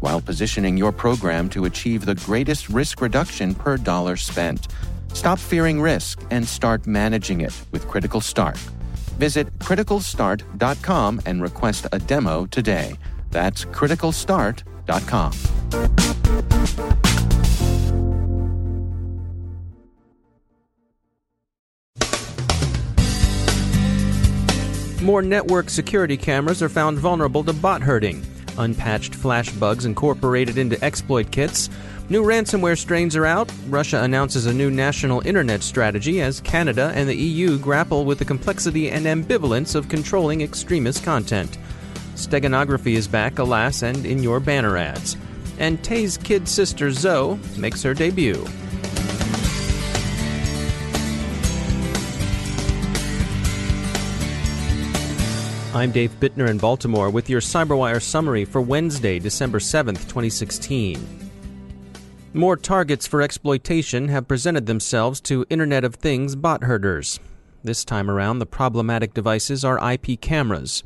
while positioning your program to achieve the greatest risk reduction per dollar spent. Stop fearing risk and start managing it with Critical Start. Visit criticalstart.com and request a demo today. That's criticalstart.com. More network security cameras are found vulnerable to bot herding. Unpatched flash bugs incorporated into exploit kits New ransomware strains are out. Russia announces a new national internet strategy as Canada and the EU grapple with the complexity and ambivalence of controlling extremist content. Steganography is back, alas, and in your banner ads. And Tay's kid sister Zoe makes her debut. I'm Dave Bittner in Baltimore with your CyberWire summary for Wednesday, December 7th, 2016. More targets for exploitation have presented themselves to Internet of Things bot herders. This time around, the problematic devices are IP cameras.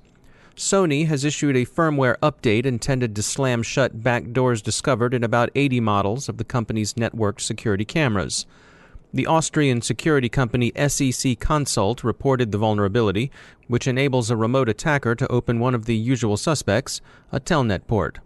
Sony has issued a firmware update intended to slam shut backdoors discovered in about 80 models of the company's networked security cameras. The Austrian security company SEC Consult reported the vulnerability, which enables a remote attacker to open one of the usual suspects, a telnet port.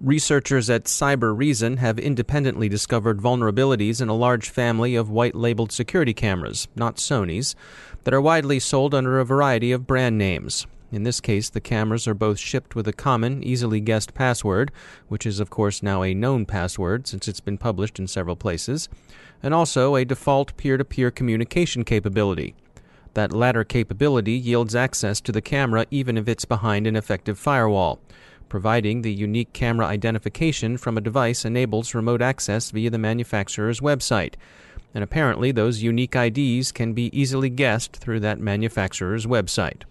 Researchers at Cybereason have independently discovered vulnerabilities in a large family of white labeled security cameras, not Sony's, that are widely sold under a variety of brand names. In this case, the cameras are both shipped with a common, easily guessed password, which is, of course, now a known password since it's been published in several places, and also a default peer to peer communication capability. That latter capability yields access to the camera even if it's behind an effective firewall. Providing the unique camera identification from a device enables remote access via the manufacturer's website. And apparently, those unique IDs can be easily guessed through that manufacturer's website.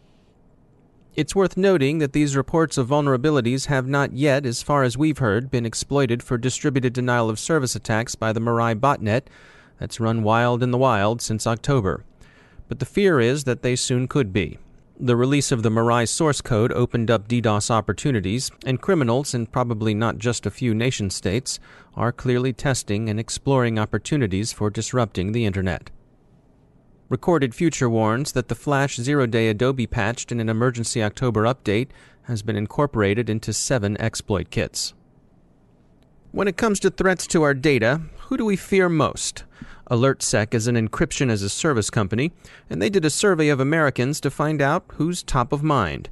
It's worth noting that these reports of vulnerabilities have not yet, as far as we've heard, been exploited for distributed denial of service attacks by the Mirai botnet that's run wild in the wild since October. But the fear is that they soon could be. The release of the Mirai source code opened up DDoS opportunities, and criminals, in probably not just a few nation states, are clearly testing and exploring opportunities for disrupting the Internet. Recorded Future warns that the Flash zero day Adobe patch in an emergency October update has been incorporated into seven exploit kits. When it comes to threats to our data, who do we fear most? AlertSec is an encryption as a service company, and they did a survey of Americans to find out who's top of mind.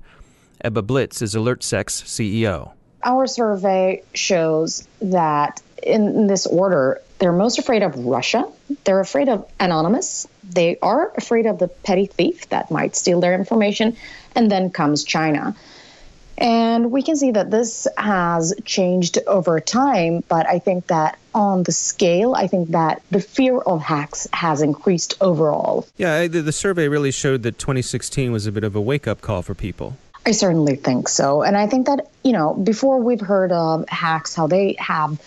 Ebba Blitz is AlertSec's CEO. Our survey shows that in this order, they're most afraid of Russia. They're afraid of Anonymous. They are afraid of the petty thief that might steal their information. And then comes China. And we can see that this has changed over time, but I think that on the scale, I think that the fear of hacks has increased overall. Yeah, the, the survey really showed that 2016 was a bit of a wake up call for people. I certainly think so. And I think that, you know, before we've heard of hacks, how they have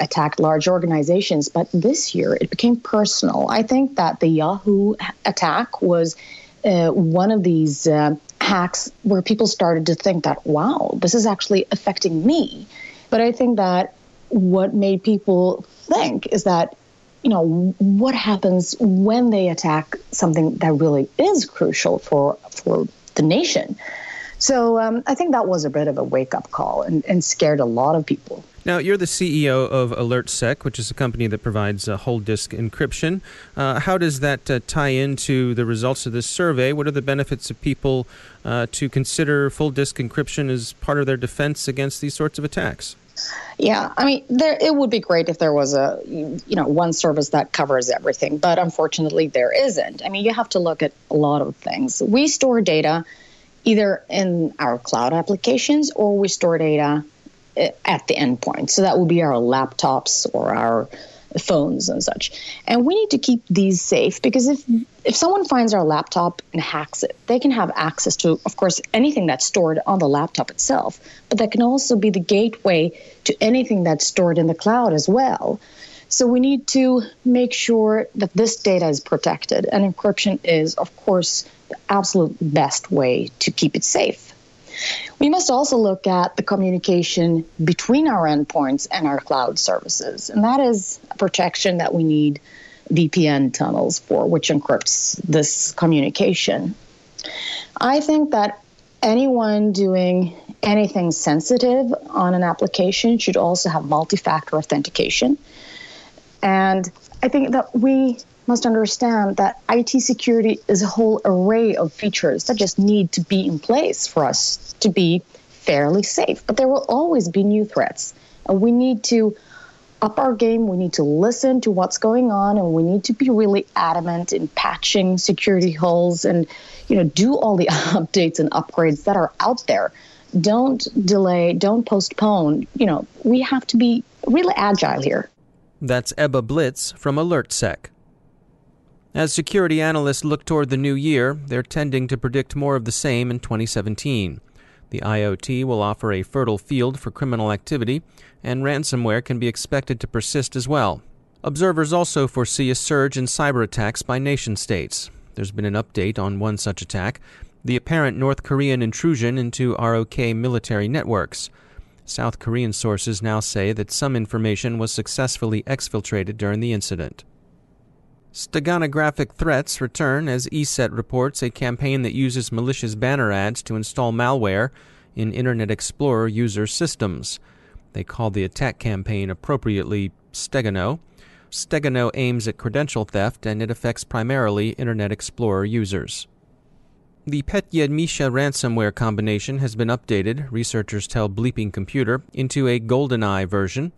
attacked large organizations, but this year it became personal. I think that the Yahoo attack was uh, one of these uh, hacks where people started to think that, wow, this is actually affecting me. But I think that what made people think is that, you know, what happens when they attack something that really is crucial for for the nation. So um, I think that was a bit of a wake up call and, and, scared a lot of people. Now, you're the CEO of AlertSec, which is a company that provides uh, whole disk encryption. Uh, how does that uh, tie into the results of this survey? What are the benefits of people uh, to consider full disk encryption as part of their defense against these sorts of attacks? Yeah, I mean, there, it would be great if there was a, you know, one service that covers everything, but unfortunately, there isn't. I mean, you have to look at a lot of things. We store data either in our cloud applications or we store data Uh, at the endpoint. So that will be our laptops or our phones and such. And we need to keep these safe because if if someone finds our laptop and hacks it, they can have access to, of course, anything that's stored on the laptop itself, but that can also be the gateway to anything that's stored in the cloud as well. So we need to make sure that this data is protected, and encryption is, of course, the absolute best way to keep it safe. We must also look at the communication between our endpoints and our cloud services. And that is a protection that we need VPN tunnels for, which encrypts this communication. I think that anyone doing anything sensitive on an application should also have multi factor authentication. And I think that we must understand that IT security is a whole array of features that just need to be in place for us to be fairly safe. But there will always be new threats. And we need to up our game. We need to listen to what's going on and we need to be really adamant in patching security holes and you know do all the updates and upgrades that are out there. Don't delay, don't postpone. You know, we have to be really agile here. That's Ebba Blitz from AlertSec. As security analysts look toward the new year, they're tending to predict more of the same in 2017. The IoT will offer a fertile field for criminal activity, and ransomware can be expected to persist as well. Observers also foresee a surge in cyber attacks by nation states. There's been an update on one such attack the apparent North Korean intrusion into ROK military networks. South Korean sources now say that some information was successfully exfiltrated during the incident. Steganographic threats return as ESET reports a campaign that uses malicious banner ads to install malware in Internet Explorer user systems. They call the attack campaign appropriately Stegano. Stegano aims at credential theft and it affects primarily Internet Explorer users. The Petya Mischa ransomware combination has been updated, researchers tell Bleeping Computer, into a GoldenEye version.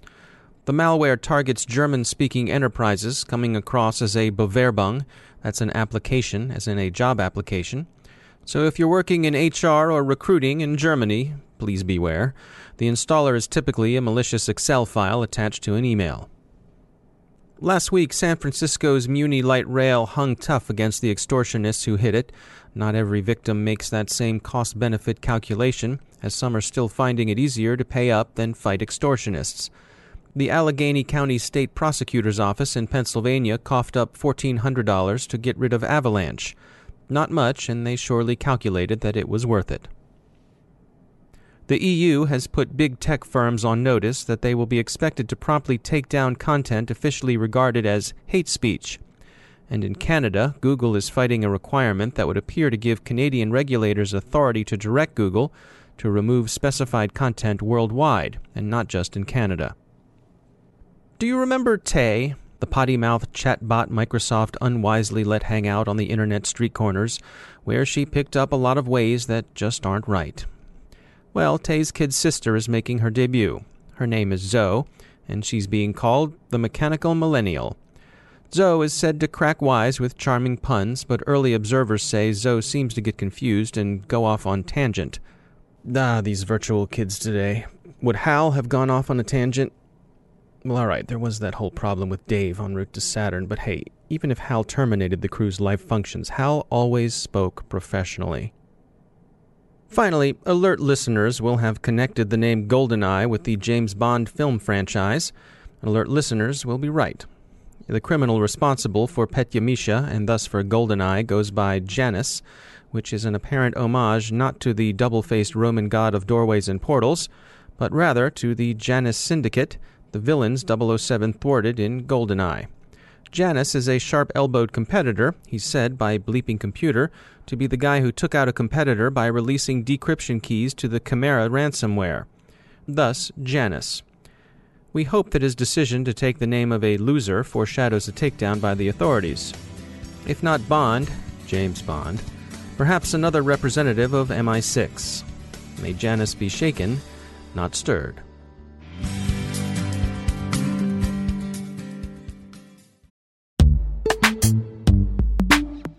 The malware targets German speaking enterprises, coming across as a Bewerbung, that's an application, as in a job application. So if you're working in HR or recruiting in Germany, please beware. The installer is typically a malicious Excel file attached to an email. Last week, San Francisco's Muni Light Rail hung tough against the extortionists who hit it. Not every victim makes that same cost benefit calculation, as some are still finding it easier to pay up than fight extortionists. The Allegheny County State Prosecutor's Office in Pennsylvania coughed up $1,400 to get rid of Avalanche. Not much, and they surely calculated that it was worth it. The EU has put big tech firms on notice that they will be expected to promptly take down content officially regarded as hate speech. And in Canada, Google is fighting a requirement that would appear to give Canadian regulators authority to direct Google to remove specified content worldwide, and not just in Canada. Do you remember Tay, the potty mouthed chatbot Microsoft unwisely let hang out on the internet street corners, where she picked up a lot of ways that just aren't right? Well, Tay's kid sister is making her debut. Her name is Zoe, and she's being called the Mechanical Millennial. Zoe is said to crack wise with charming puns, but early observers say Zoe seems to get confused and go off on tangent. Ah, these virtual kids today. Would Hal have gone off on a tangent? Well, alright, there was that whole problem with Dave en route to Saturn, but hey, even if Hal terminated the crew's life functions, Hal always spoke professionally. Finally, alert listeners will have connected the name GoldenEye with the James Bond film franchise. Alert listeners will be right. The criminal responsible for Petya Mischa and thus for GoldenEye goes by Janus, which is an apparent homage not to the double faced Roman god of doorways and portals, but rather to the Janus Syndicate, the villains 007 thwarted in GoldenEye. Janus is a sharp elbowed competitor, he's said by Bleeping Computer to be the guy who took out a competitor by releasing decryption keys to the Chimera ransomware. Thus, Janus. We hope that his decision to take the name of a loser foreshadows a takedown by the authorities. If not Bond, James Bond, perhaps another representative of MI6. May Janus be shaken, not stirred.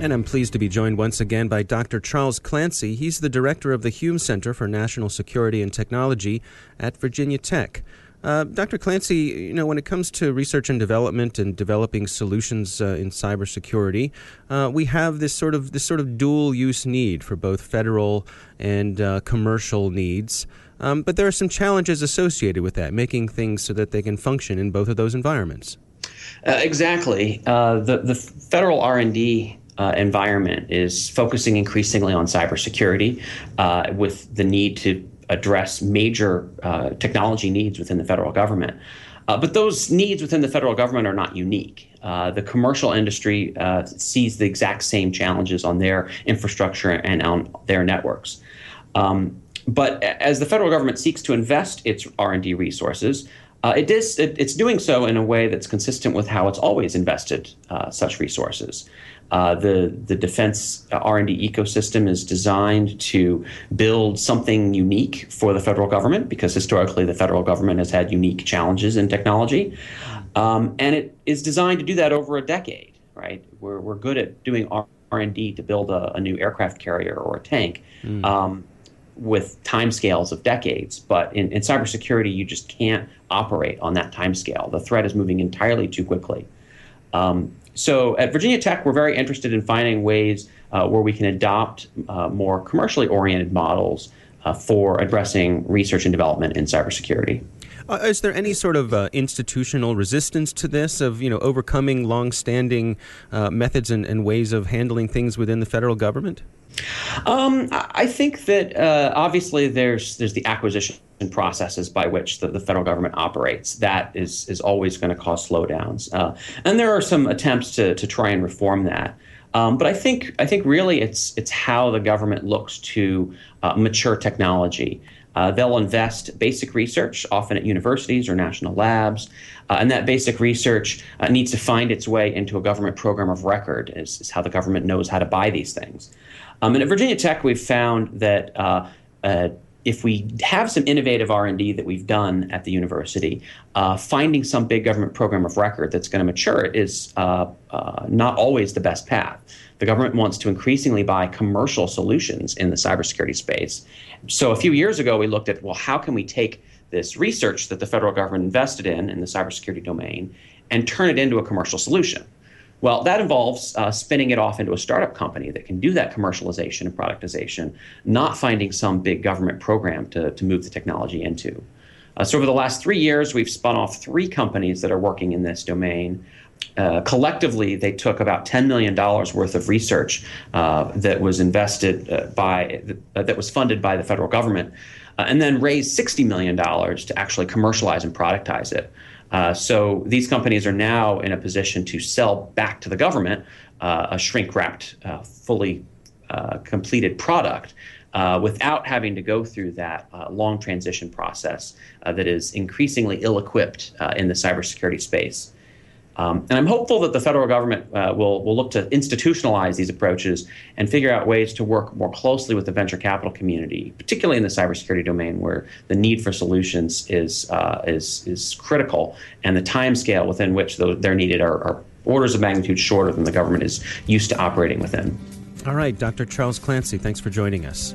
And I'm pleased to be joined once again by Dr. Charles Clancy. He's the director of the Hume Center for National Security and Technology at Virginia Tech. Uh, Dr. Clancy, you know, when it comes to research and development and developing solutions uh, in cybersecurity, uh, we have this sort of this sort of dual use need for both federal and uh, commercial needs. Um, but there are some challenges associated with that, making things so that they can function in both of those environments. Uh, exactly. Uh, the the federal R and D uh, environment is focusing increasingly on cybersecurity uh, with the need to address major uh, technology needs within the federal government. Uh, but those needs within the federal government are not unique. Uh, the commercial industry uh, sees the exact same challenges on their infrastructure and on their networks. Um, but as the federal government seeks to invest its R&D resources, uh, it is, it, it's doing so in a way that's consistent with how it's always invested uh, such resources. Uh, the the defense R and D ecosystem is designed to build something unique for the federal government because historically the federal government has had unique challenges in technology, um, and it is designed to do that over a decade. Right, we're we're good at doing R and D to build a, a, new aircraft carrier or a tank. Mm. Um, with timescales of decades, but in, in cybersecurity, you just can't operate on that timescale. The threat is moving entirely too quickly. Um, so at Virginia Tech, we're very interested in finding ways uh, where we can adopt uh, more commercially oriented models uh, for addressing research and development in cybersecurity. Uh, is there any sort of uh, institutional resistance to this, of you know overcoming long-standing uh, methods and, and, ways of handling things within the federal government? Um, I think that obviously there's there's the acquisition processes by which the, the federal government operates. That is is always going to cause slowdowns, uh, and there are some attempts to to try and reform that. Um, but I think I think really it's it's how the government looks to uh, mature technology. Uh, they'll invest basic research, often at universities or national labs, uh, and that basic research uh, needs to find its way into a government program of record. Is, is how the government knows how to buy these things. Um, and at Virginia Tech, we've found that uh, uh, if we have some innovative r&d that we've done at the university uh, finding some big government program of record that's going to mature is uh, uh, not always the best path. The government wants to increasingly buy commercial solutions in the cybersecurity space. So a few years ago we looked at well how can we take this research that the federal government invested in in the cybersecurity domain and turn it into a commercial solution well, that involves uh, spinning it off into a startup company that can do that commercialization and productization, not finding some big government program to, to move the technology into. Uh, so, over the last three years, we've spun off three companies that are working in this domain. Uh, collectively, they took about $10 million worth of research uh, that was invested uh, by, uh, that was funded by the federal government, and then raised $60 million to actually commercialize and productize it. Uh, so these companies are now in a position to sell back to the government uh, a shrink wrapped, uh, fully uh, completed product uh, without having to go through that uh, long transition process that is increasingly ill equipped in the cybersecurity space. Um, and I'm hopeful that the federal government uh, will, will look to institutionalize these approaches and figure out ways to work more closely with the venture capital community, particularly in the cybersecurity domain, where the need for solutions is, uh, is, is critical, and the time scale within which they're needed are, are orders of magnitude shorter than the government is used to operating within. All right, Dr. Charles Clancy, thanks for joining us.